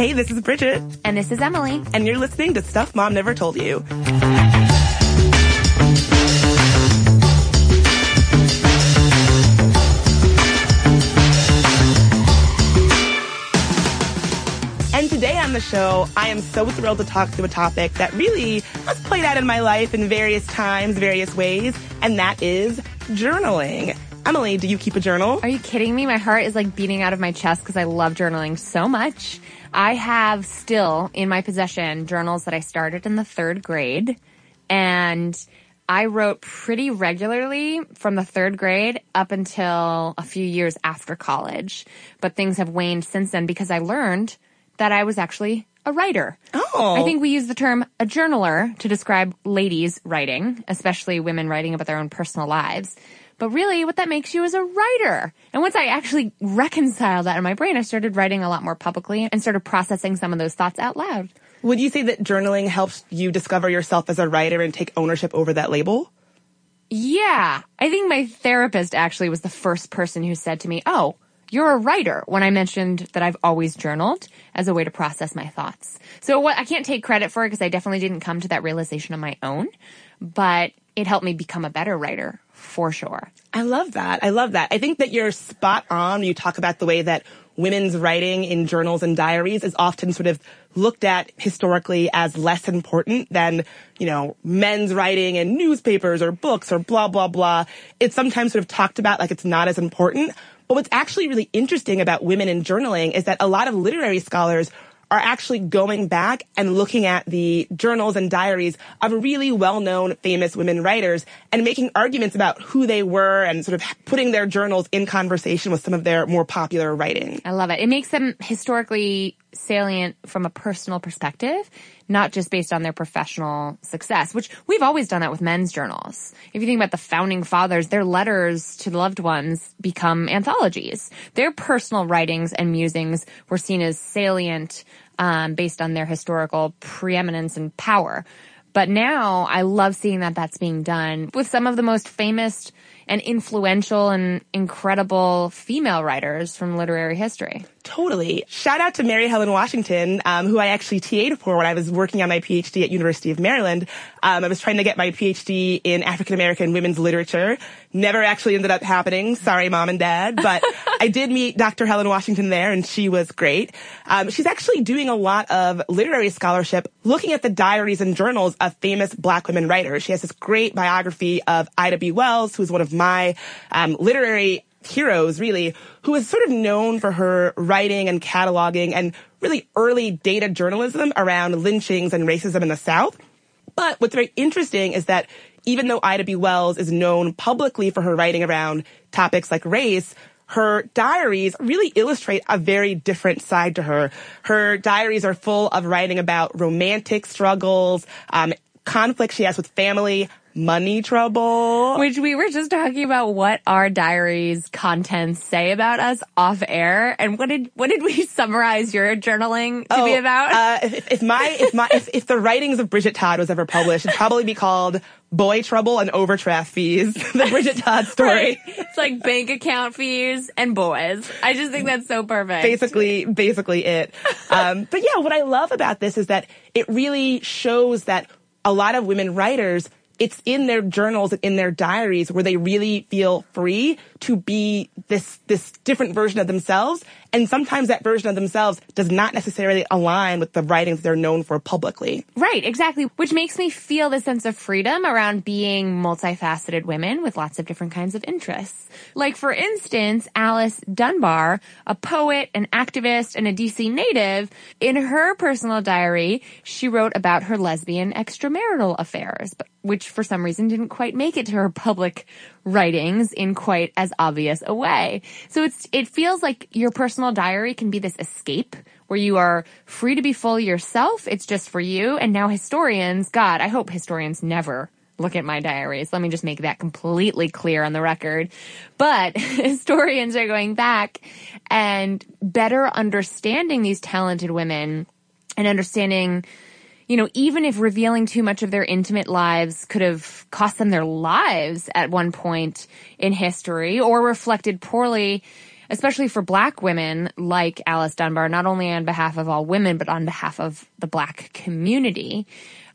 Hey, this is Bridget. And this is Emily. And you're listening to Stuff Mom Never Told You. And today on the show, I am so thrilled to talk to a topic that really has played out in my life in various times, various ways, and that is journaling. Emily, do you keep a journal? Are you kidding me? My heart is like beating out of my chest because I love journaling so much. I have still in my possession journals that I started in the third grade and I wrote pretty regularly from the third grade up until a few years after college. But things have waned since then because I learned that I was actually a writer. Oh. I think we use the term a journaler to describe ladies writing, especially women writing about their own personal lives. But really, what that makes you is a writer. And once I actually reconciled that in my brain, I started writing a lot more publicly and started processing some of those thoughts out loud. Would you say that journaling helps you discover yourself as a writer and take ownership over that label? Yeah. I think my therapist actually was the first person who said to me, Oh, you're a writer when I mentioned that I've always journaled as a way to process my thoughts. So what I can't take credit for it because I definitely didn't come to that realization on my own, but it helped me become a better writer for sure. I love that. I love that. I think that you're spot on. You talk about the way that women's writing in journals and diaries is often sort of looked at historically as less important than, you know, men's writing in newspapers or books or blah, blah, blah. It's sometimes sort of talked about like it's not as important. But what's actually really interesting about women in journaling is that a lot of literary scholars are actually going back and looking at the journals and diaries of really well-known famous women writers and making arguments about who they were and sort of putting their journals in conversation with some of their more popular writing. I love it. It makes them historically salient from a personal perspective, not just based on their professional success, which we've always done that with men's journals. If you think about the founding fathers, their letters to the loved ones become anthologies. Their personal writings and musings were seen as salient um, based on their historical preeminence and power. But now I love seeing that that's being done with some of the most famous and influential and incredible female writers from literary history. Totally. Shout out to Mary Helen Washington, um, who I actually TA'd for when I was working on my PhD at University of Maryland. Um, I was trying to get my PhD in African American women's literature. Never actually ended up happening. Sorry, mom and dad. But I did meet Dr. Helen Washington there, and she was great. Um, she's actually doing a lot of literary scholarship, looking at the diaries and journals of famous Black women writers. She has this great biography of Ida B. Wells, who's one of my um, literary heroes, really, who is sort of known for her writing and cataloging and really early data journalism around lynchings and racism in the South. But what's very interesting is that even though Ida B. Wells is known publicly for her writing around topics like race, her diaries really illustrate a very different side to her. Her diaries are full of writing about romantic struggles, um, conflict she has with family, money trouble. Which we were just talking about what our diaries contents say about us off air. And what did, what did we summarize your journaling to oh, be about? Uh, if, if, my, if my, if, if, the writings of Bridget Todd was ever published, it'd probably be called Boy Trouble and Overdraft Fees, the Bridget Todd story. Right. It's like bank account fees and boys. I just think that's so perfect. Basically, basically it. Um, but yeah, what I love about this is that it really shows that a lot of women writers it's in their journals and in their diaries where they really feel free to be this this different version of themselves and sometimes that version of themselves does not necessarily align with the writings they're known for publicly. Right, exactly. Which makes me feel the sense of freedom around being multifaceted women with lots of different kinds of interests. Like, for instance, Alice Dunbar, a poet, an activist, and a DC native, in her personal diary, she wrote about her lesbian extramarital affairs, which for some reason didn't quite make it to her public writings in quite as obvious a way. So it's, it feels like your personal diary can be this escape where you are free to be fully yourself. It's just for you. And now historians, God, I hope historians never look at my diaries. Let me just make that completely clear on the record. But historians are going back and better understanding these talented women and understanding you know, even if revealing too much of their intimate lives could have cost them their lives at one point in history or reflected poorly especially for black women like Alice Dunbar, not only on behalf of all women, but on behalf of the black community.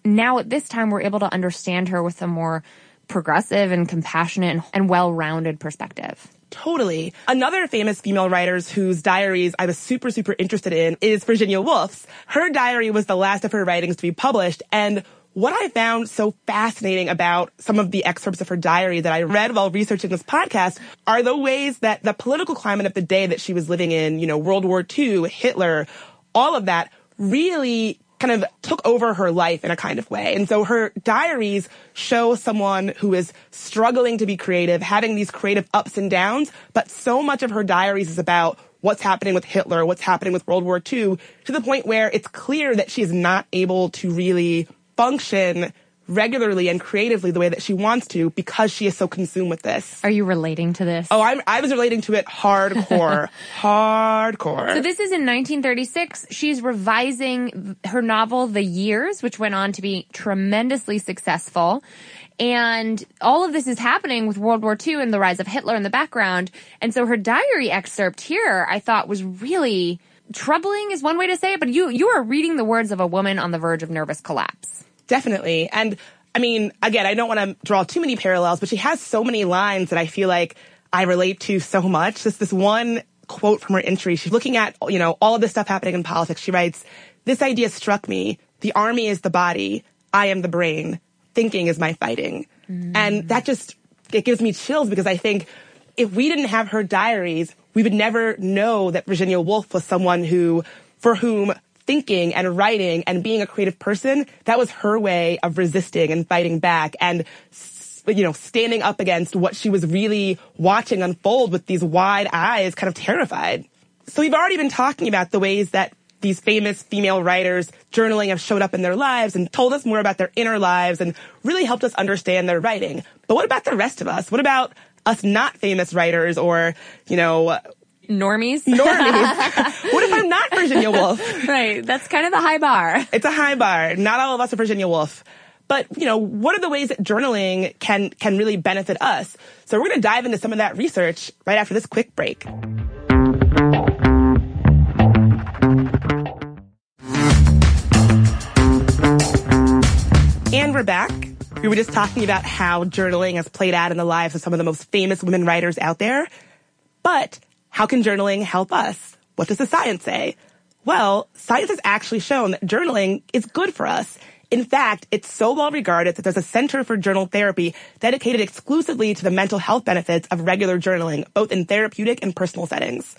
Now at this time, we're able to understand her with a more progressive and compassionate and well-rounded perspective. Totally. Another famous female writers whose diaries I was super, super interested in is Virginia Woolf's. Her diary was the last of her writings to be published, and what I found so fascinating about some of the excerpts of her diary that I read while researching this podcast are the ways that the political climate of the day that she was living in, you know, World War II, Hitler, all of that really kind of took over her life in a kind of way. And so her diaries show someone who is struggling to be creative, having these creative ups and downs, but so much of her diaries is about what's happening with Hitler, what's happening with World War II, to the point where it's clear that she is not able to really function regularly and creatively the way that she wants to because she is so consumed with this. Are you relating to this? Oh, I'm, I was relating to it hardcore. hardcore. So this is in 1936. She's revising her novel, The Years, which went on to be tremendously successful. And all of this is happening with World War II and the rise of Hitler in the background. And so her diary excerpt here, I thought was really troubling is one way to say it, but you, you are reading the words of a woman on the verge of nervous collapse. Definitely. And I mean, again, I don't want to draw too many parallels, but she has so many lines that I feel like I relate to so much. Just this one quote from her entry. She's looking at, you know, all of this stuff happening in politics. She writes, this idea struck me. The army is the body. I am the brain. Thinking is my fighting. Mm. And that just, it gives me chills because I think if we didn't have her diaries, we would never know that Virginia Woolf was someone who, for whom thinking and writing and being a creative person, that was her way of resisting and fighting back and you know, standing up against what she was really watching unfold with these wide eyes, kind of terrified. So we've already been talking about the ways that these famous female writers journaling have showed up in their lives and told us more about their inner lives and really helped us understand their writing. But what about the rest of us? What about us not famous writers or, you know, normies. Normies. what if I'm not Virginia Woolf? Right. That's kind of the high bar. It's a high bar. Not all of us are Virginia Woolf. But, you know, what are the ways that journaling can, can really benefit us? So we're going to dive into some of that research right after this quick break. And we're back. We were just talking about how journaling has played out in the lives of some of the most famous women writers out there. But how can journaling help us? What does the science say? Well, science has actually shown that journaling is good for us. In fact, it's so well regarded that there's a Center for Journal Therapy dedicated exclusively to the mental health benefits of regular journaling, both in therapeutic and personal settings.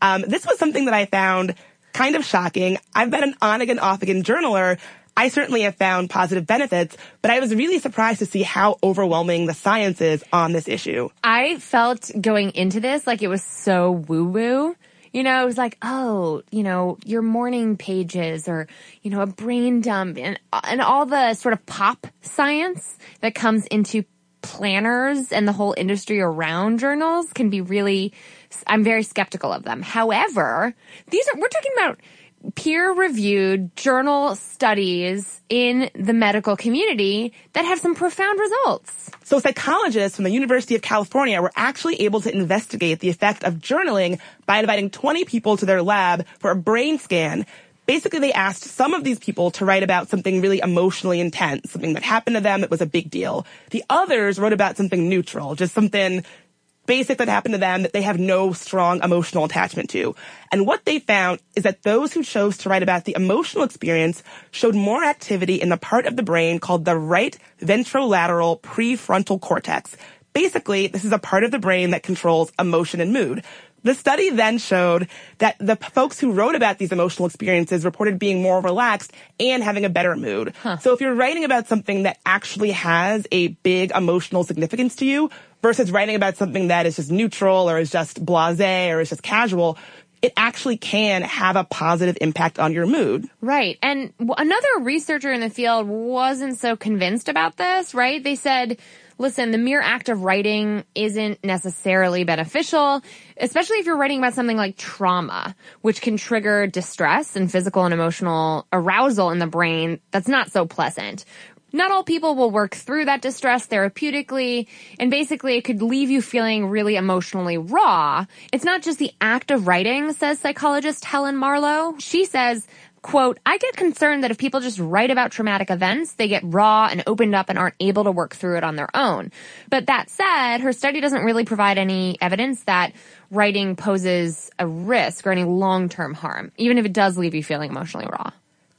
Um, this was something that I found kind of shocking. I've been an on again, off again journaler, I certainly have found positive benefits, but I was really surprised to see how overwhelming the science is on this issue. I felt going into this like it was so woo woo. You know, it was like, oh, you know, your morning pages or, you know, a brain dump and, and all the sort of pop science that comes into planners and the whole industry around journals can be really, I'm very skeptical of them. However, these are, we're talking about peer reviewed journal studies in the medical community that have some profound results. So psychologists from the University of California were actually able to investigate the effect of journaling by inviting 20 people to their lab for a brain scan. Basically, they asked some of these people to write about something really emotionally intense, something that happened to them that was a big deal. The others wrote about something neutral, just something basic that happened to them that they have no strong emotional attachment to. And what they found is that those who chose to write about the emotional experience showed more activity in the part of the brain called the right ventrolateral prefrontal cortex. Basically, this is a part of the brain that controls emotion and mood. The study then showed that the folks who wrote about these emotional experiences reported being more relaxed and having a better mood. Huh. So if you're writing about something that actually has a big emotional significance to you versus writing about something that is just neutral or is just blasé or is just casual, it actually can have a positive impact on your mood. Right. And another researcher in the field wasn't so convinced about this, right? They said, listen, the mere act of writing isn't necessarily beneficial, especially if you're writing about something like trauma, which can trigger distress and physical and emotional arousal in the brain that's not so pleasant. Not all people will work through that distress therapeutically, and basically it could leave you feeling really emotionally raw. It's not just the act of writing, says psychologist Helen Marlowe. She says, quote, I get concerned that if people just write about traumatic events, they get raw and opened up and aren't able to work through it on their own. But that said, her study doesn't really provide any evidence that writing poses a risk or any long-term harm, even if it does leave you feeling emotionally raw.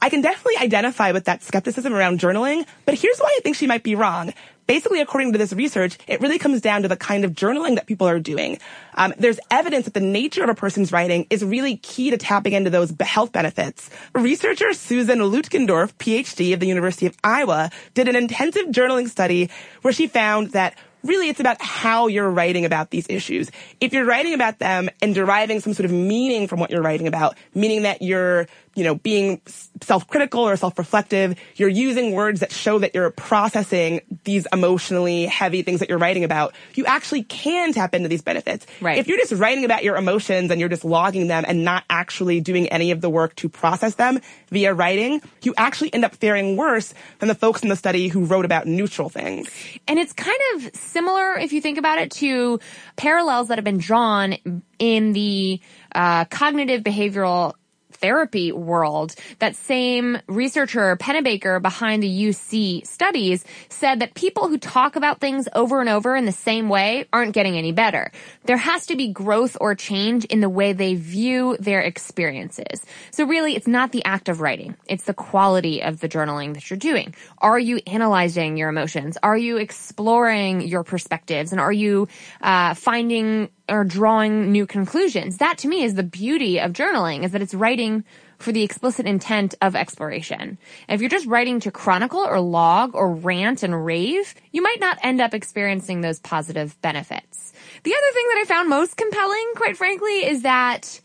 I can definitely identify with that skepticism around journaling, but here's why I think she might be wrong. Basically, according to this research, it really comes down to the kind of journaling that people are doing. Um, there's evidence that the nature of a person's writing is really key to tapping into those health benefits. Researcher Susan Lutgendorf, PhD of the University of Iowa, did an intensive journaling study where she found that really it's about how you're writing about these issues. If you're writing about them and deriving some sort of meaning from what you're writing about, meaning that you're you know, being self-critical or self-reflective. You're using words that show that you're processing these emotionally heavy things that you're writing about. You actually can tap into these benefits. Right. If you're just writing about your emotions and you're just logging them and not actually doing any of the work to process them via writing, you actually end up faring worse than the folks in the study who wrote about neutral things. And it's kind of similar, if you think about it, to parallels that have been drawn in the uh, cognitive behavioral therapy world, that same researcher, Pennebaker, behind the UC studies, said that people who talk about things over and over in the same way aren't getting any better. There has to be growth or change in the way they view their experiences. So really, it's not the act of writing. It's the quality of the journaling that you're doing. Are you analyzing your emotions? Are you exploring your perspectives? And are you uh, finding or drawing new conclusions. That to me is the beauty of journaling is that it's writing for the explicit intent of exploration. If you're just writing to chronicle or log or rant and rave, you might not end up experiencing those positive benefits. The other thing that I found most compelling, quite frankly, is that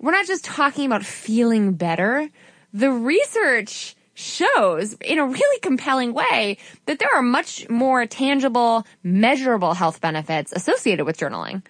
we're not just talking about feeling better. The research shows in a really compelling way that there are much more tangible, measurable health benefits associated with journaling.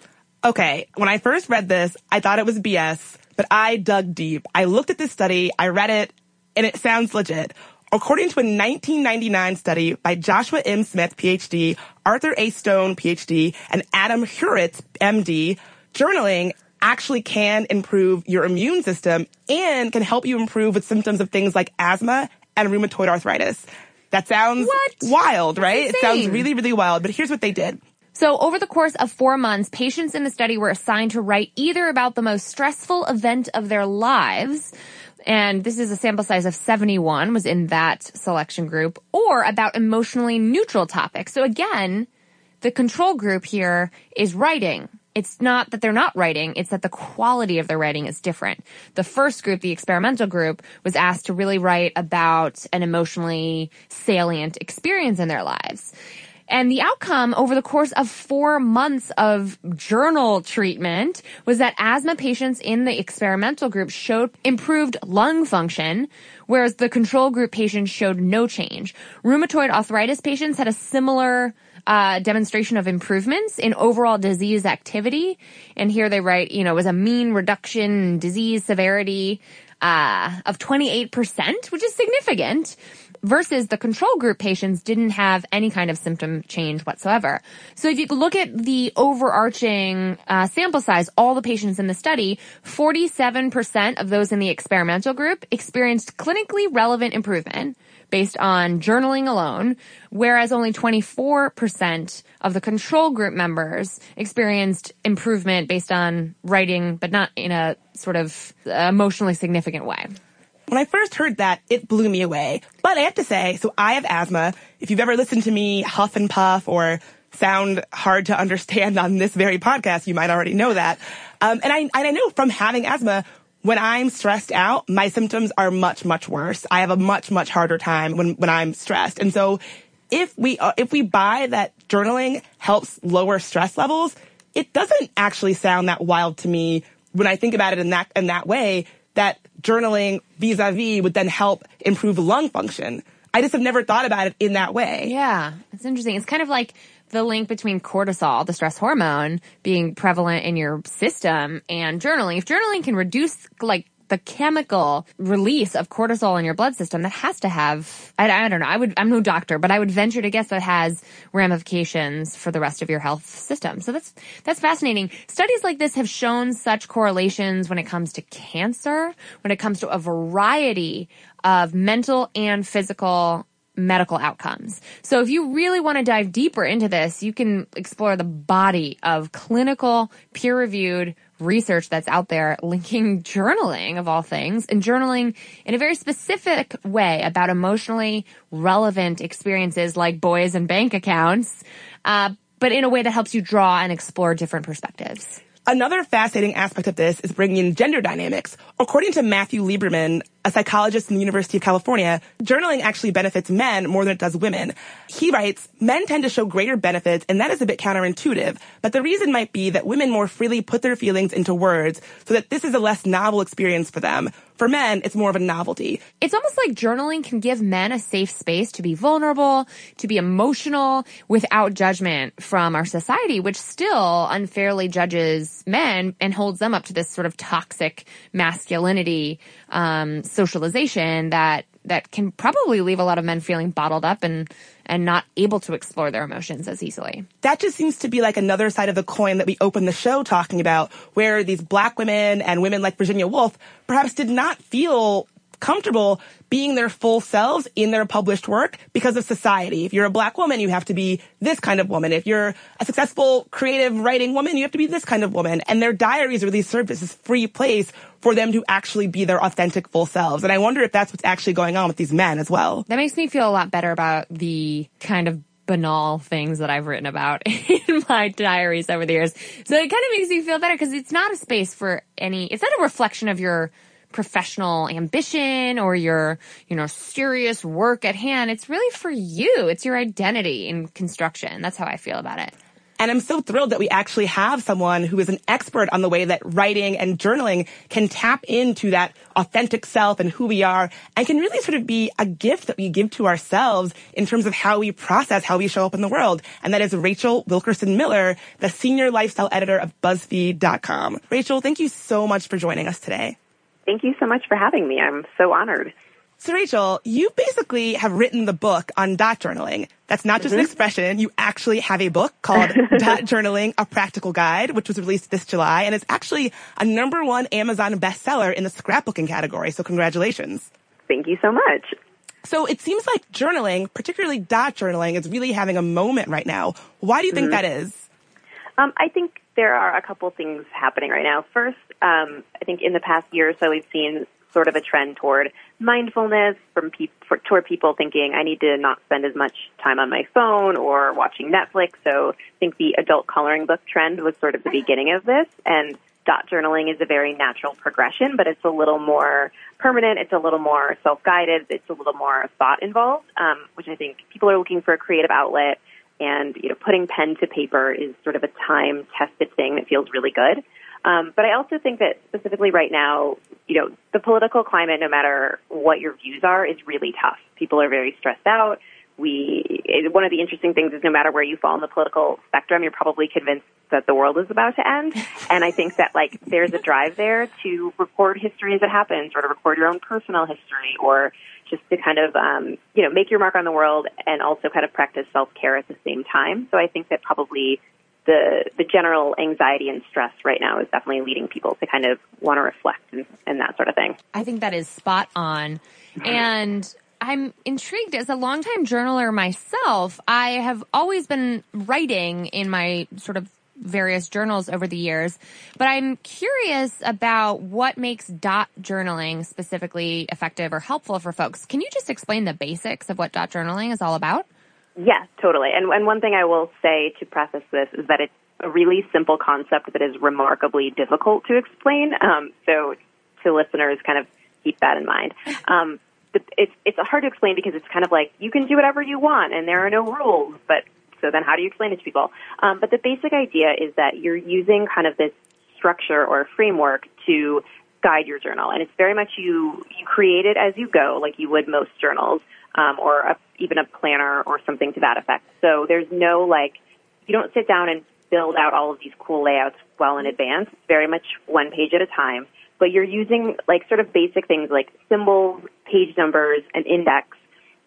Okay, when I first read this, I thought it was BS, but I dug deep. I looked at this study, I read it, and it sounds legit. According to a 1999 study by Joshua M. Smyth, PhD, Arthur A. Stone, PhD, and Adam Hurewitz, MD, journaling actually can improve your immune system and can help you improve with symptoms of things like asthma and rheumatoid arthritis. That sounds what? wild, right? It sounds really, really wild, but here's what they did. So over the course of four months, patients in the study were assigned to write either about the most stressful event of their lives, and this is a sample size of 71 was in that selection group, or about emotionally neutral topics. So again, the control group here is writing. It's not that they're not writing, it's that the quality of their writing is different. The first group, the experimental group, was asked to really write about an emotionally salient experience in their lives. And the outcome over the course of four months of journal treatment was that asthma patients in the experimental group showed improved lung function, whereas the control group patients showed no change. Rheumatoid arthritis patients had a similar uh, demonstration of improvements in overall disease activity. And here they write, you know, it was a mean reduction in disease severity uh, of 28%, which is significant versus the control group patients didn't have any kind of symptom change whatsoever. So if you look at the overarching uh, sample size, all the patients in the study, 47% of those in the experimental group experienced clinically relevant improvement based on journaling alone, whereas only 24% of the control group members experienced improvement based on writing, but not in a sort of emotionally significant way. When I first heard that, it blew me away. But I have to say, so I have asthma. If you've ever listened to me huff and puff or sound hard to understand on this very podcast, you might already know that. Um, and I, and I know from having asthma, when I'm stressed out, my symptoms are much, much worse. I have a much, much harder time when, when I'm stressed. And so if we, uh, if we buy that journaling helps lower stress levels, it doesn't actually sound that wild to me when I think about it in that, in that way that journaling vis-a-vis would then help improve lung function. I just have never thought about it in that way. Yeah, it's interesting. It's kind of like the link between cortisol, the stress hormone, being prevalent in your system and journaling. If journaling can reduce like the chemical release of cortisol in your blood system that has to have, I, I don't know, I would, I'm no doctor, but I would venture to guess that has ramifications for the rest of your health system. So that's, that's fascinating. Studies like this have shown such correlations when it comes to cancer, when it comes to a variety of mental and physical medical outcomes. So if you really want to dive deeper into this, you can explore the body of clinical peer reviewed research that's out there linking journaling of all things and journaling in a very specific way about emotionally relevant experiences like boys and bank accounts, uh, but in a way that helps you draw and explore different perspectives. Another fascinating aspect of this is bringing in gender dynamics. According to Matthew Lieberman, a psychologist from the University of California, journaling actually benefits men more than it does women. He writes, men tend to show greater benefits, and that is a bit counterintuitive. But the reason might be that women more freely put their feelings into words so that this is a less novel experience for them. For men, it's more of a novelty. It's almost like journaling can give men a safe space to be vulnerable, to be emotional without judgment from our society, which still unfairly judges men and holds them up to this sort of toxic masculinity um, socialization that that can probably leave a lot of men feeling bottled up and and not able to explore their emotions as easily. That just seems to be like another side of the coin that we opened the show talking about, where these black women and women like Virginia Woolf perhaps did not feel comfortable being their full selves in their published work because of society. If you're a black woman, you have to be this kind of woman. If you're a successful creative writing woman, you have to be this kind of woman. And their diaries really serve as this free place for them to actually be their authentic full selves. And I wonder if that's what's actually going on with these men as well. That makes me feel a lot better about the kind of banal things that I've written about in my diaries over the years. So it kind of makes me feel better because it's not a space for any, it's not a reflection of your professional ambition or your, you know, serious work at hand. It's really for you. It's your identity in construction. That's how I feel about it. And I'm so thrilled that we actually have someone who is an expert on the way that writing and journaling can tap into that authentic self and who we are and can really sort of be a gift that we give to ourselves in terms of how we process how we show up in the world. And that is Rachel Wilkerson Miller, the senior lifestyle editor of BuzzFeed.com. Rachel, thank you so much for joining us today. Thank you so much for having me. I'm so honored. So Rachel, you basically have written the book on dot journaling. That's not just mm-hmm. an expression. You actually have a book called Dot Journaling, A Practical Guide, which was released this July. And it's actually a number one Amazon bestseller in the scrapbooking category. So congratulations. Thank you so much. So it seems like journaling, particularly dot journaling, is really having a moment right now. Why do you think mm-hmm. that is? Um, I think there are a couple things happening right now. First, um, I think in the past year or so, we've seen sort of a trend toward mindfulness from pe- for, toward people thinking I need to not spend as much time on my phone or watching Netflix. So I think the adult coloring book trend was sort of the beginning of this, and dot journaling is a very natural progression, but it's a little more permanent. It's a little more self-guided. It's a little more thought involved, um, which I think people are looking for a creative outlet and you know putting pen to paper is sort of a time tested thing that feels really good. Um, but I also think that specifically right now, you know, the political climate, no matter what your views are, is really tough. People are very stressed out. We one of the interesting things is no matter where you fall in the political spectrum, you're probably convinced that the world is about to end. And I think that like there's a drive there to record history as it happens, or to record your own personal history, or just to kind of um, you know make your mark on the world and also kind of practice self care at the same time. So I think that probably the the general anxiety and stress right now is definitely leading people to kind of want to reflect and, and that sort of thing. I think that is spot on, and. I'm intrigued as a longtime journaler myself. I have always been writing in my sort of various journals over the years, but I'm curious about what makes dot journaling specifically effective or helpful for folks. Can you just explain the basics of what dot journaling is all about? Yes, totally. And, and one thing I will say to preface this is that it's a really simple concept that is remarkably difficult to explain. Um, so to listeners, kind of keep that in mind. Um, it's it's hard to explain because it's kind of like you can do whatever you want and there are no rules, but so then how do you explain it to people? Um, but the basic idea is that you're using kind of this structure or framework to guide your journal. And it's very much you, you create it as you go, like you would most journals, um, or a, even a planner or something to that effect. So there's no like, you don't sit down and build out all of these cool layouts well in advance. It's very much one page at a time. But you're using like sort of basic things like symbols, page numbers, and index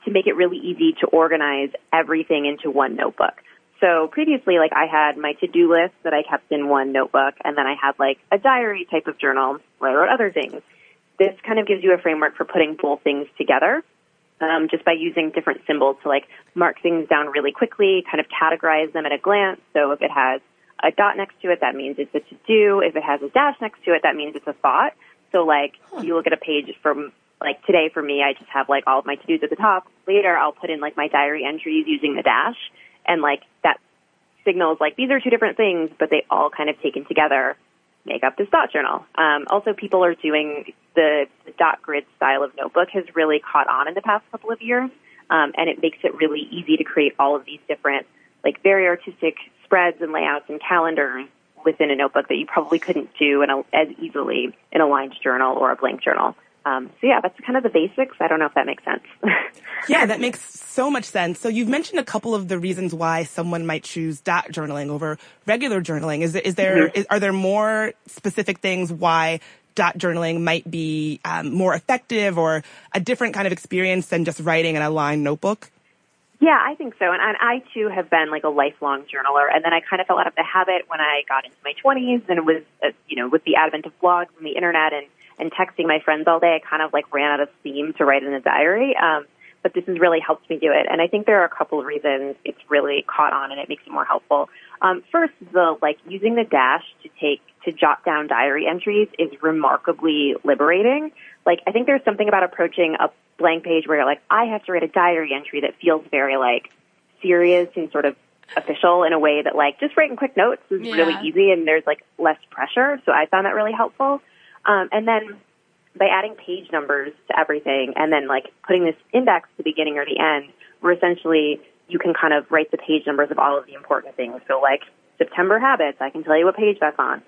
to make it really easy to organize everything into one notebook. So previously, like I had my to-do list that I kept in one notebook, and then I had like a diary type of journal where I wrote other things. This kind of gives you a framework for putting both things together, um, just by using different symbols to like mark things down really quickly, kind of categorize them at a glance. So if it has a dot next to it, that means it's a to-do. If it has a dash next to it, that means it's a thought. So like huh. you look at a page from like today for me, I just have like all of my to-dos at the top. Later, I'll put in like my diary entries using the dash and like that signals like these are two different things, but they all kind of taken together make up this dot journal. Um, also, people are doing the, the dot grid style of notebook has really caught on in the past couple of years, um, and it makes it really easy to create all of these different, like very artistic spreads and layouts and calendars within a notebook that you probably couldn't do in a, as easily in a lined journal or a blank journal. Um, so yeah, that's kind of the basics. I don't know if that makes sense. yeah, that makes so much sense. So you've mentioned a couple of the reasons why someone might choose dot journaling over regular journaling. Is, is there mm-hmm. is, are there more specific things why dot journaling might be um, more effective or a different kind of experience than just writing in a lined notebook? Yeah, I think so. And, and I too have been like a lifelong journaler. And then I kind of fell out of the habit when I got into my 20s and was, uh, you know, with the advent of blogs and the internet and and texting my friends all day, I kind of like ran out of steam to write in a diary. Um, but this has really helped me do it. And I think there are a couple of reasons it's really caught on and it makes it more helpful. Um, first, the like using the dash to take to jot down diary entries is remarkably liberating. Like I think there's something about approaching a blank page where you're like, I have to write a diary entry that feels very like serious and sort of official in a way that like just writing quick notes is yeah. really easy and there's like less pressure. So I found that really helpful. Um, and then by adding page numbers to everything and then like putting this index to the beginning or the end, where essentially you can kind of write the page numbers of all of the important things. So like September habits, I can tell you what page that's on.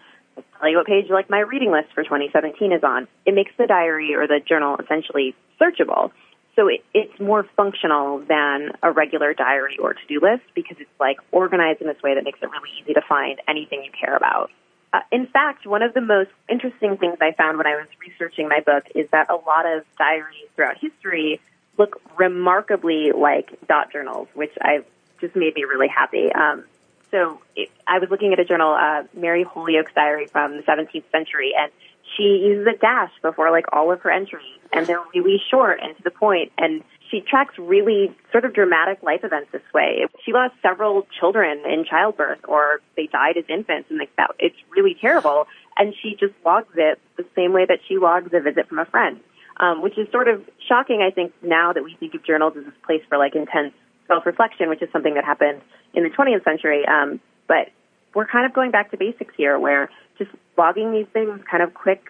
Tell you what page like my reading list for 2017 is on. It makes the diary or the journal essentially searchable. So it, it's more functional than a regular diary or to-do list because it's like organized in this way that makes it really easy to find anything you care about. Uh, in fact, one of the most interesting things I found when I was researching my book is that a lot of diaries throughout history look remarkably like dot journals, which I just made me really happy. Um, so it, I was looking at a journal, uh, Mary Holyoke's diary from the 17th century, and she uses a dash before like all of her entries, and they're really short and to the point, and she tracks really sort of dramatic life events this way. She lost several children in childbirth or they died as infants and like that it's really terrible. And she just logs it the same way that she logs a visit from a friend. Um, which is sort of shocking, I think, now that we think of journals as this place for like intense self-reflection, which is something that happened in the 20th century. Um, but we're kind of going back to basics here, where just logging these things, kind of quick,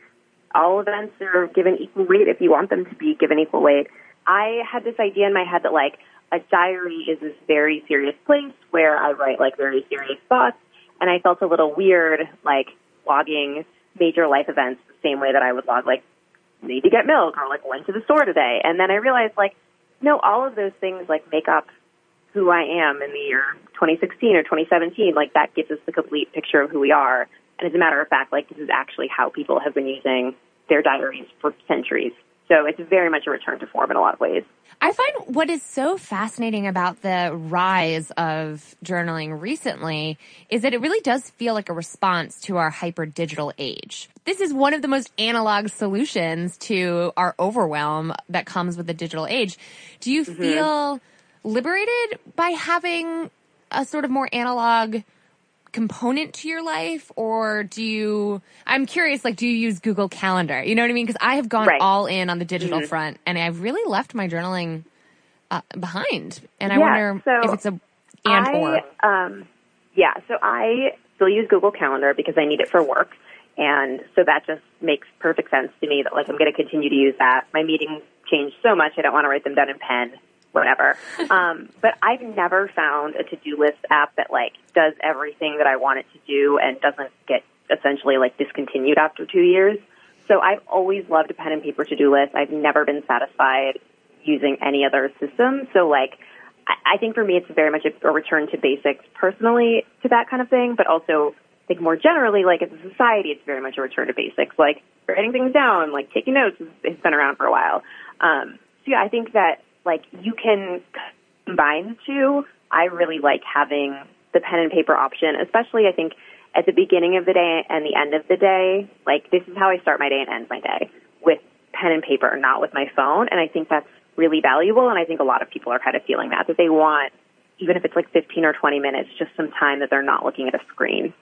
all events are given equal weight if you want them to be given equal weight. I had this idea in my head that like a diary is this very serious place where I write like very serious thoughts, and I felt a little weird like logging major life events the same way that I would log like need to get milk or like went to the store today. And then I realized like no, all of those things like make up who I am in the year 2016 or 2017. Like that gives us the complete picture of who we are. And as a matter of fact, like this is actually how people have been using their diaries for centuries. So it's very much a return to form in a lot of ways. I find what is so fascinating about the rise of journaling recently is that it really does feel like a response to our hyper digital age. This is one of the most analog solutions to our overwhelm that comes with the digital age. Do you mm-hmm. feel liberated by having a sort of more analog component to your life or do you i'm curious like do you use google calendar? You know what i mean? Because i have gone right. all in on the digital mm-hmm. front and i've really left my journaling uh, behind. And i yeah, wonder so if it's a and I, or. um, yeah so i still use google calendar because i need it for work. And so that just makes perfect sense to me that like i'm going to continue to use that. My meetings change so much i don't want to write them down in pen whatever. um, but I've never found a to-do list app that like does everything that I want it to do and doesn't get essentially like discontinued after two years. So I've always loved a pen and paper to-do list. I've never been satisfied using any other system. So like, I, I think for me, it's very much a, a return to basics personally to that kind of thing, but also think more generally, like as a society, it's very much a return to basics. Like writing things down, like taking notes has been around for a while. Um, so yeah, I think that like you can combine the two. I really like having the pen and paper option, especially I think at the beginning of the day and the end of the day. Like this is how I start my day and end my day with pen and paper, not with my phone. And I think that's really valuable. And I think a lot of people are kind of feeling that, that they want, even if it's like 15 or 20 minutes, just some time that they're not looking at a screen.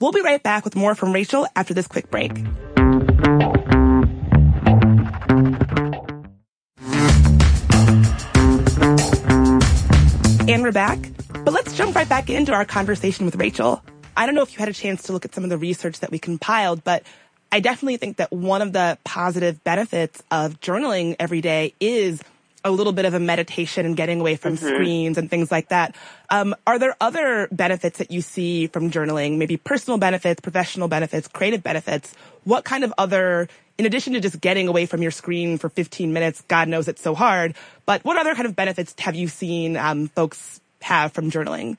We'll be right back with more from Rachel after this quick break. And we're back. But let's jump right back into our conversation with Rachel. I don't know if you had a chance to look at some of the research that we compiled, but I definitely think that one of the positive benefits of journaling every day is a little bit of a meditation and getting away from mm-hmm. screens and things like that. Um, are there other benefits that you see from journaling? Maybe personal benefits, professional benefits, creative benefits? What kind of other in addition to just getting away from your screen for 15 minutes, God knows it's so hard, but what other kind of benefits have you seen um, folks have from journaling?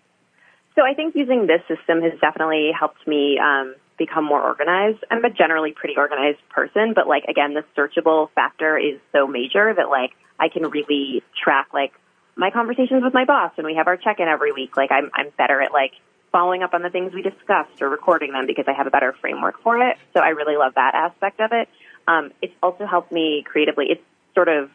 So I think using this system has definitely helped me um, become more organized. I'm a generally pretty organized person, but like again, the searchable factor is so major that like I can really track like my conversations with my boss and we have our check-in every week. Like I'm I'm better at like following up on the things we discussed or recording them because I have a better framework for it. So I really love that aspect of it. Um, it's also helped me creatively. It's sort of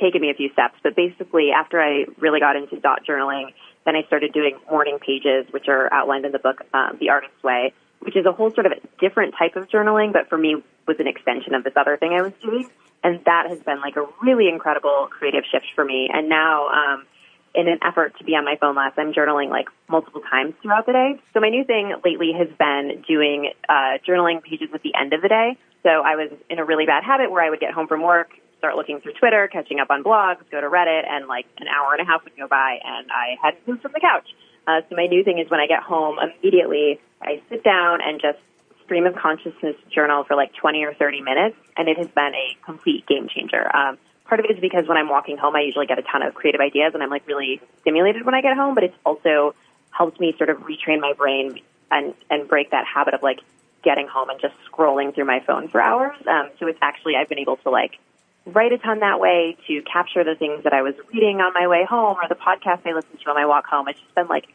taken me a few steps, but basically after I really got into dot journaling, then I started doing morning pages, which are outlined in the book, um, The Artist's Way, which is a whole sort of different type of journaling, but for me was an extension of this other thing I was doing. And that has been like a really incredible creative shift for me. And now, um, in an effort to be on my phone less, I'm journaling like multiple times throughout the day. So my new thing lately has been doing uh, journaling pages at the end of the day. So I was in a really bad habit where I would get home from work, start looking through Twitter, catching up on blogs, go to Reddit, and like an hour and a half would go by and I hadn't moved from the couch. Uh, so my new thing is when I get home, immediately I sit down and just stream of consciousness journal for like 20 or 30 minutes, and it has been a complete game changer. Um, part of it is because when I'm walking home, I usually get a ton of creative ideas, and I'm like really stimulated when I get home. But it's also helped me sort of retrain my brain and and break that habit of like getting home and just scrolling through my phone for hours. Um, so it's actually I've been able to like write a ton that way to capture the things that I was reading on my way home or the podcast I listened to on my walk home. It's just been like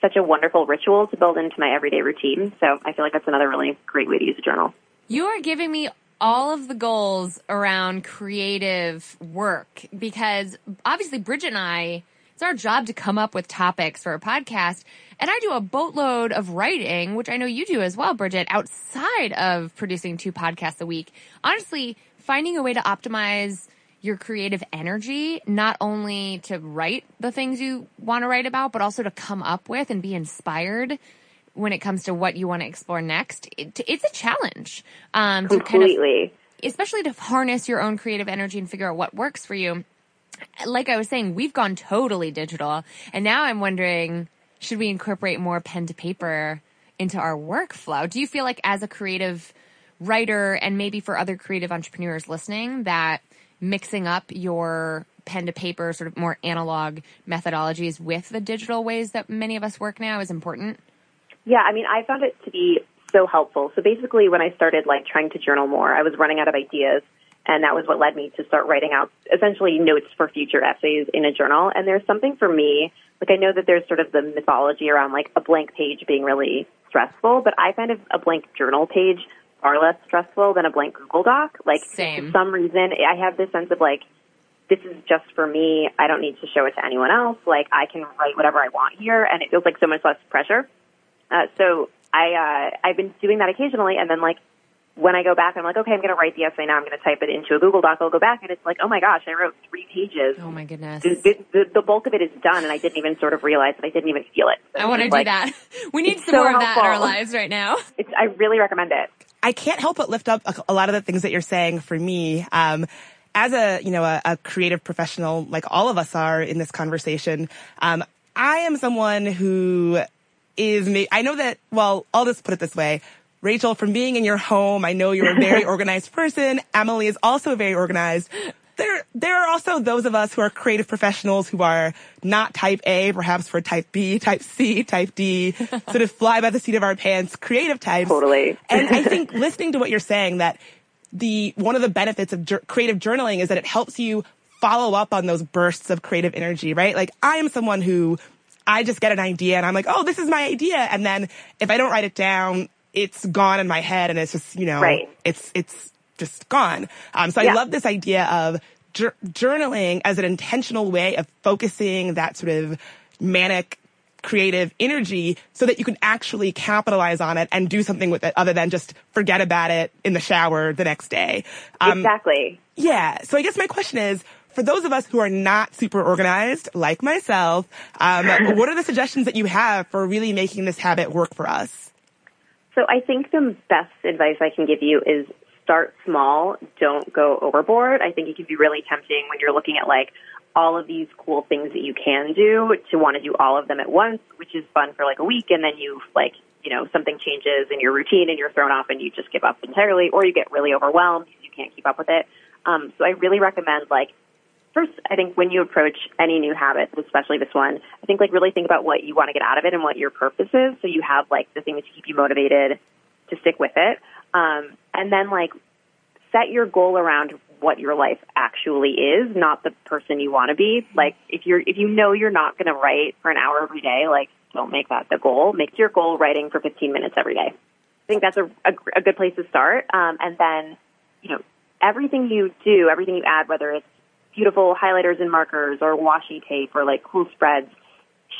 such a wonderful ritual to build into my everyday routine. So I feel like that's another really great way to use a journal. You are giving me all of the goals around creative work because obviously Bridget and I it's our job to come up with topics for a podcast. And I do a boatload of writing, which I know you do as well, Bridget, outside of producing two podcasts a week. Honestly, finding a way to optimize your creative energy, not only to write the things you want to write about, but also to come up with and be inspired when it comes to what you want to explore next. It, it's a challenge. Um, Completely. Kind of, especially to harness your own creative energy and figure out what works for you like I was saying, we've gone totally digital. And now I'm wondering, should we incorporate more pen to paper into our workflow? Do you feel like as a creative writer and maybe for other creative entrepreneurs listening that mixing up your pen to paper sort of more analog methodologies with the digital ways that many of us work now is important? Yeah, I mean, I found it to be so helpful. So basically when I started like trying to journal more, I was running out of ideas and that was what led me to start writing out essentially notes for future essays in a journal. And there's something for me, like I know that there's sort of the mythology around like a blank page being really stressful, but I find a blank journal page far less stressful than a blank Google Doc. Like Same. for some reason, I have this sense of like, this is just for me. I don't need to show it to anyone else. Like I can write whatever I want here, and it feels like so much less pressure. Uh, so I uh, I've been doing that occasionally, and then like when I go back, I'm like, okay, I'm going to write the essay now. I'm going to type it into a Google Doc. I'll go back, and it's like, oh my gosh, I wrote three pages. Oh my goodness. The, the, the bulk of it is done, and I didn't even sort of realize that I didn't even feel it. So I want to do like, that. We need some so more helpful. of that in our lives right now. It's, I really recommend it. I can't help but lift up a, a lot of the things that you're saying for me. Um, as a you know a, a, creative professional, like all of us are in this conversation, um, I am someone who is. Me. I know that. Well, I'll just put it this way: Rachel, from being in your home, I know you're a very organized person. Emily is also very organized. There there are also those of us who are creative professionals who are not type A, perhaps for type B, type C, type D, sort of fly by the seat of our pants, creative types. Totally. and I think listening to what you're saying that the one of the benefits of jur- creative journaling is that it helps you follow up on those bursts of creative energy, right? Like I am someone who I just get an idea and I'm like, "Oh, this is my idea." And then if I don't write it down, it's gone in my head and it's just, you know, right. it's it's just gone. Um, so yeah. I love this idea of jur- journaling as an intentional way of focusing that sort of manic creative energy so that you can actually capitalize on it and do something with it other than just forget about it in the shower the next day. Um, exactly. Yeah. So I guess my question is, for those of us who are not super organized, like myself, um, what are the suggestions that you have for really making this habit work for us? So I think the best advice I can give you is start small, don't go overboard. I think it can be really tempting when you're looking at like all of these cool things that you can do to want to do all of them at once, which is fun for like a week and then you like, you know, something changes in your routine and you're thrown off and you just give up entirely or you get really overwhelmed because you can't keep up with it. Um, so I really recommend like first, I think when you approach any new habit, especially this one, I think like really think about what you want to get out of it and what your purpose is. So you have like the things to keep you motivated to stick with it. Um, and then like set your goal around what your life actually is, not the person you want to be. Like if you're, if you know you're not going to write for an hour every day, like don't make that the goal. Make your goal writing for 15 minutes every day. I think that's a, a, a good place to start. Um, and then, you know, everything you do, everything you add, whether it's beautiful highlighters and markers or washi tape or like cool spreads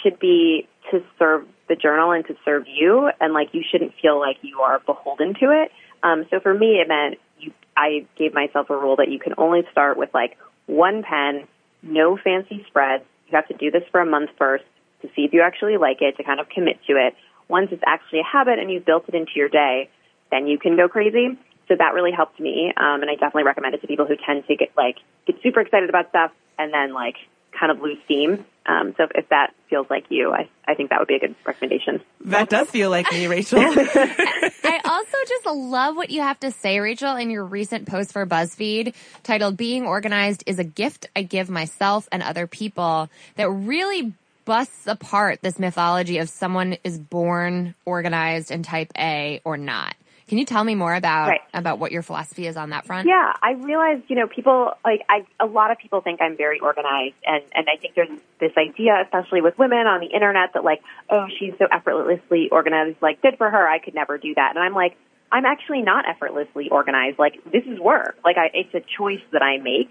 should be to serve the journal and to serve you and like you shouldn't feel like you are beholden to it. Um, so for me, it meant you, I gave myself a rule that you can only start with like one pen, no fancy spreads. You have to do this for a month first to see if you actually like it, to kind of commit to it. Once it's actually a habit and you've built it into your day, then you can go crazy. So that really helped me, um, and I definitely recommend it to people who tend to get like get super excited about stuff and then like kind of lose steam. Um, so if, if, that feels like you, I, I think that would be a good recommendation. That does feel like me, Rachel. I also just love what you have to say, Rachel, in your recent post for BuzzFeed titled Being Organized is a Gift I Give Myself and Other People that really busts apart this mythology of someone is born organized and type A or not. Can you tell me more about right. about what your philosophy is on that front? Yeah, I realize you know, people like I a lot of people think I'm very organized and and I think there's this idea especially with women on the internet that like, oh, she's so effortlessly organized, like good for her, I could never do that. And I'm like, I'm actually not effortlessly organized. Like this is work. Like I it's a choice that I make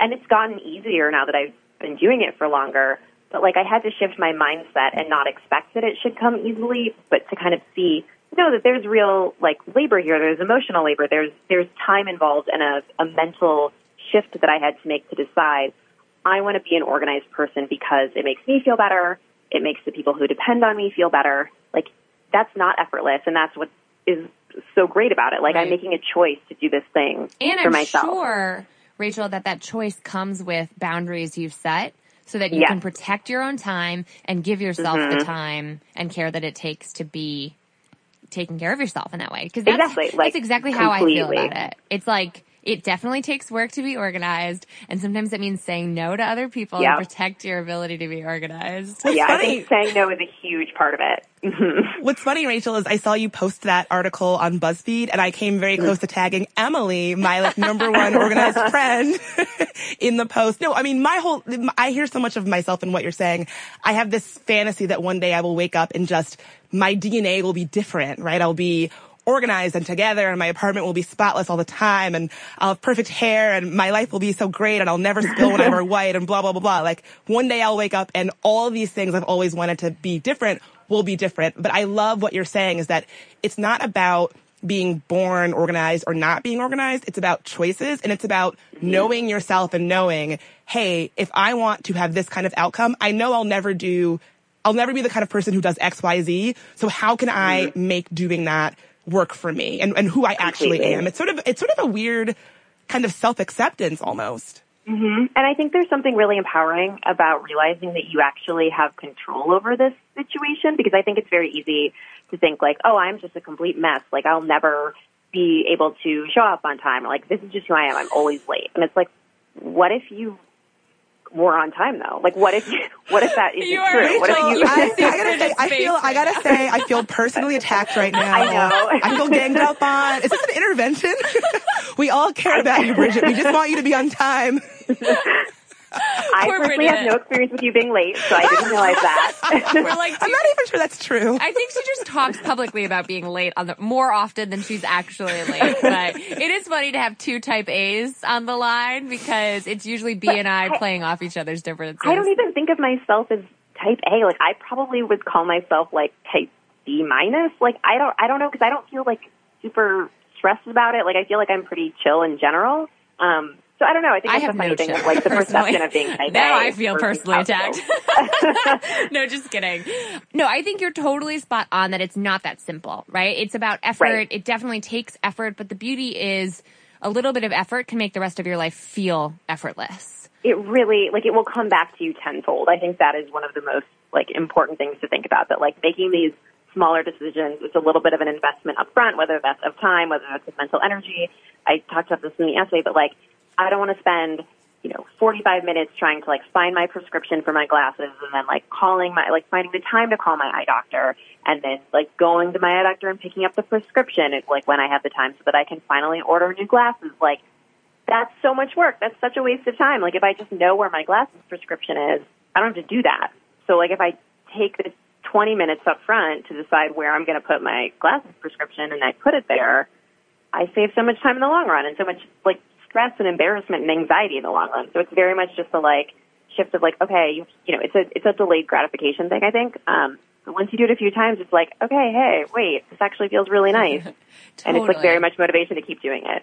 and it's gotten easier now that I've been doing it for longer. But like I had to shift my mindset and not expect that it should come easily, but to kind of see know that there's real like labor here. There's emotional labor. There's there's time involved and a, a mental shift that I had to make to decide I want to be an organized person because it makes me feel better. It makes the people who depend on me feel better. Like that's not effortless, and that's what is so great about it. Like right. I'm making a choice to do this thing and for I'm myself. Sure, Rachel, that that choice comes with boundaries you've set so that you yes. can protect your own time and give yourself mm-hmm. the time and care that it takes to be taking care of yourself in that way. Cause that's, exactly. Like, that's exactly completely. how I feel about it. It's like, it definitely takes work to be organized, and sometimes it means saying no to other people yep. to protect your ability to be organized. What's yeah, funny, I think saying no is a huge part of it. What's funny, Rachel, is I saw you post that article on BuzzFeed, and I came very close to tagging Emily, my like number one organized friend, in the post. No, I mean my whole. I hear so much of myself in what you're saying. I have this fantasy that one day I will wake up and just my DNA will be different, right? I'll be organized and together and my apartment will be spotless all the time and I'll have perfect hair and my life will be so great and I'll never spill when I wear white and blah, blah, blah, blah. Like one day I'll wake up and all these things I've always wanted to be different will be different. But I love what you're saying is that it's not about being born organized or not being organized. It's about choices and it's about knowing yourself and knowing, hey, if I want to have this kind of outcome, I know I'll never do I'll never be the kind of person who does X, Y, Z. So how can I mm-hmm. make doing that work for me and, and who I actually Completely. am. It's sort of, it's sort of a weird kind of self-acceptance almost. Mm-hmm. And I think there's something really empowering about realizing that you actually have control over this situation because I think it's very easy to think like, oh, I'm just a complete mess. Like I'll never be able to show up on time or like this is just who I am. I'm always late. And it's like, what if you were on time though? Like, what if what if that isn't You are true? What if you? I, I gotta say, I feel, I gotta now. say, I feel personally attacked right now. I know. I feel ganged up on. Is this an intervention? we all care about you, Bridget. We just want you to be on time. I Poor personally have no experience with you being late, so I didn't realize that. We're like, I'm not even sure that's true. I think she just talks publicly about being late on the more often than she's actually late. But it is funny to have two type A's on the line because it's usually B and I playing off each other's differences. I don't even think of myself as type A. Like, I probably would call myself like type B minus. Like, I don't, I don't know, because I don't feel like super stressed about it. Like, I feel like I'm pretty chill in general. Um, so I don't know. I think I that's have no thing like the perception of being type Now. I feel personally attacked. no, just kidding. No, I think you're totally spot on that it's not that simple, right? It's about effort. Right. It definitely takes effort, but the beauty is a little bit of effort can make the rest of your life feel effortless. it really like it will come back to you tenfold. I think that is one of the most like important things to think about. That like making these smaller decisions, it's a little bit of an investment up front, whether that's of time, whether that's of mental energy. I talked about this in the essay, but like I don't want to spend you know 45 minutes trying to like find my prescription for my glasses and then like calling my like finding the time to call my eye doctor and then like going to my eye doctor and picking up the prescription it's like when I have the time so that I can finally order new glasses like that's so much work. That's such a waste of time. Like if I just know where my glasses prescription is, I don't have to do that. So like if I take the 20 minutes up front to decide where I'm going to put my glasses prescription and I put it there, I save so much time in the long run and so much like stress and embarrassment and anxiety in the long run. So it's very much just a like shift of like, okay, you, you know, it's a, it's a delayed gratification thing, I think. Um, but once you do it a few times, it's like, okay, hey, wait, this actually feels really nice. And it's like very much motivation to keep doing it.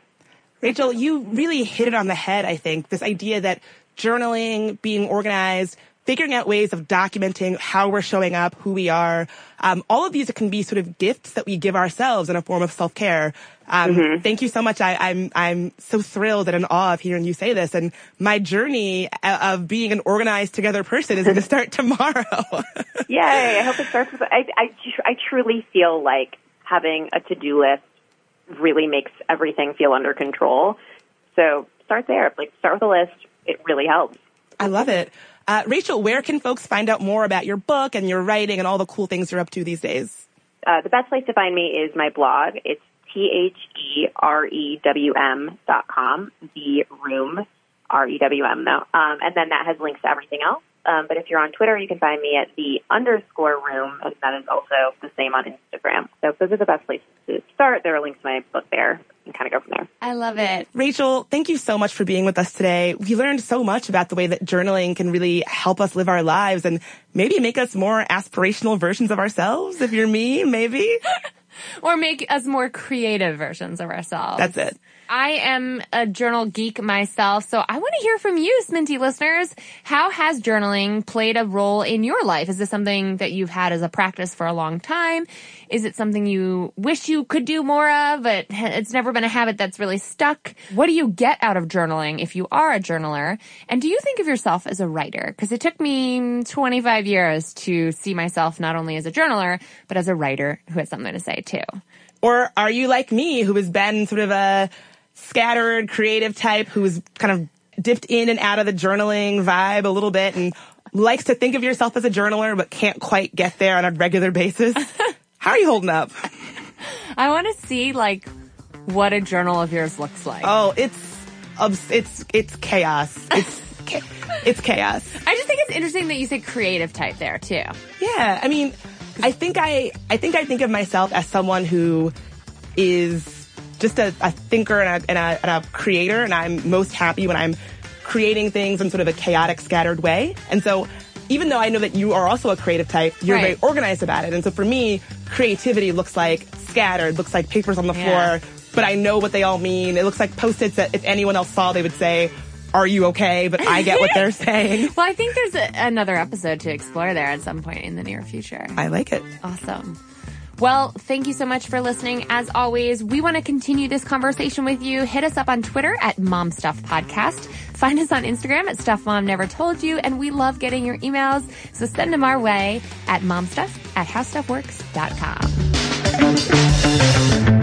Rachel, you really hit it on the head, I think. This idea that journaling, being organized, figuring out ways of documenting how we're showing up, who we are, um, all of these can be sort of gifts that we give ourselves in a form of self-care. Um, Thank you so much. I, I'm I'm so thrilled and in awe of hearing you say this. And my journey uh, of being an organized together person is going to start tomorrow. Yay! I hope it starts with. I, I, tr- I truly feel like having a to-do list really makes everything feel under control. So start there. Like start with a list. It really helps. I love it. Uh, Rachel, where can folks find out more about your book and your writing and all the cool things you're up to these days? Uh, the best place to find me is my blog. It's t h e r e w m dot com. The room, r e w m though, um, and then that has links to everything else. Um, but if you're on Twitter, you can find me at the underscore room, and that is also the same on Instagram. So those are the best places to start. There are links to my book there, and kind of go from there. I love it. Rachel, thank you so much for being with us today. We learned so much about the way that journaling can really help us live our lives and maybe make us more aspirational versions of ourselves. If you're me, maybe. Or make us more creative versions of ourselves. That's it. I am a journal geek myself, so I want to hear from you, Sminty listeners. How has journaling played a role in your life? Is this something that you've had as a practice for a long time? Is it something you wish you could do more of, but it's never been a habit that's really stuck? What do you get out of journaling if you are a journaler? And do you think of yourself as a writer? Because it took me 25 years to see myself not only as a journaler, but as a writer who has something to say too. Or are you like me who has been sort of a scattered creative type who's kind of dipped in and out of the journaling vibe a little bit and likes to think of yourself as a journaler but can't quite get there on a regular basis? How are you holding up? I want to see like what a journal of yours looks like. Oh, it's it's it's chaos. It's it's chaos. I just think it's interesting that you say creative type there too. Yeah, I mean, I think I I think I think of myself as someone who is just a, a thinker and a, and, a, and a creator, and I'm most happy when I'm creating things in sort of a chaotic, scattered way. And so, even though I know that you are also a creative type, you're Right. very organized about it. And so, for me, creativity looks like scattered, looks like papers on the Yeah. floor, but I know what they all mean. It looks like post-its that if anyone else saw, they would say. Are you okay? But I get what they're saying. Well, I think there's a, another episode to explore there at some point in the near future. I like it. Awesome. Well, thank you so much for listening. As always, we want to continue this conversation with you. Hit us up on Twitter at Mom Stuff Podcast. Find us on Instagram at Stuff Mom Never Told You. And we love getting your emails. So send them our way at momstuff at howstuffworks.com.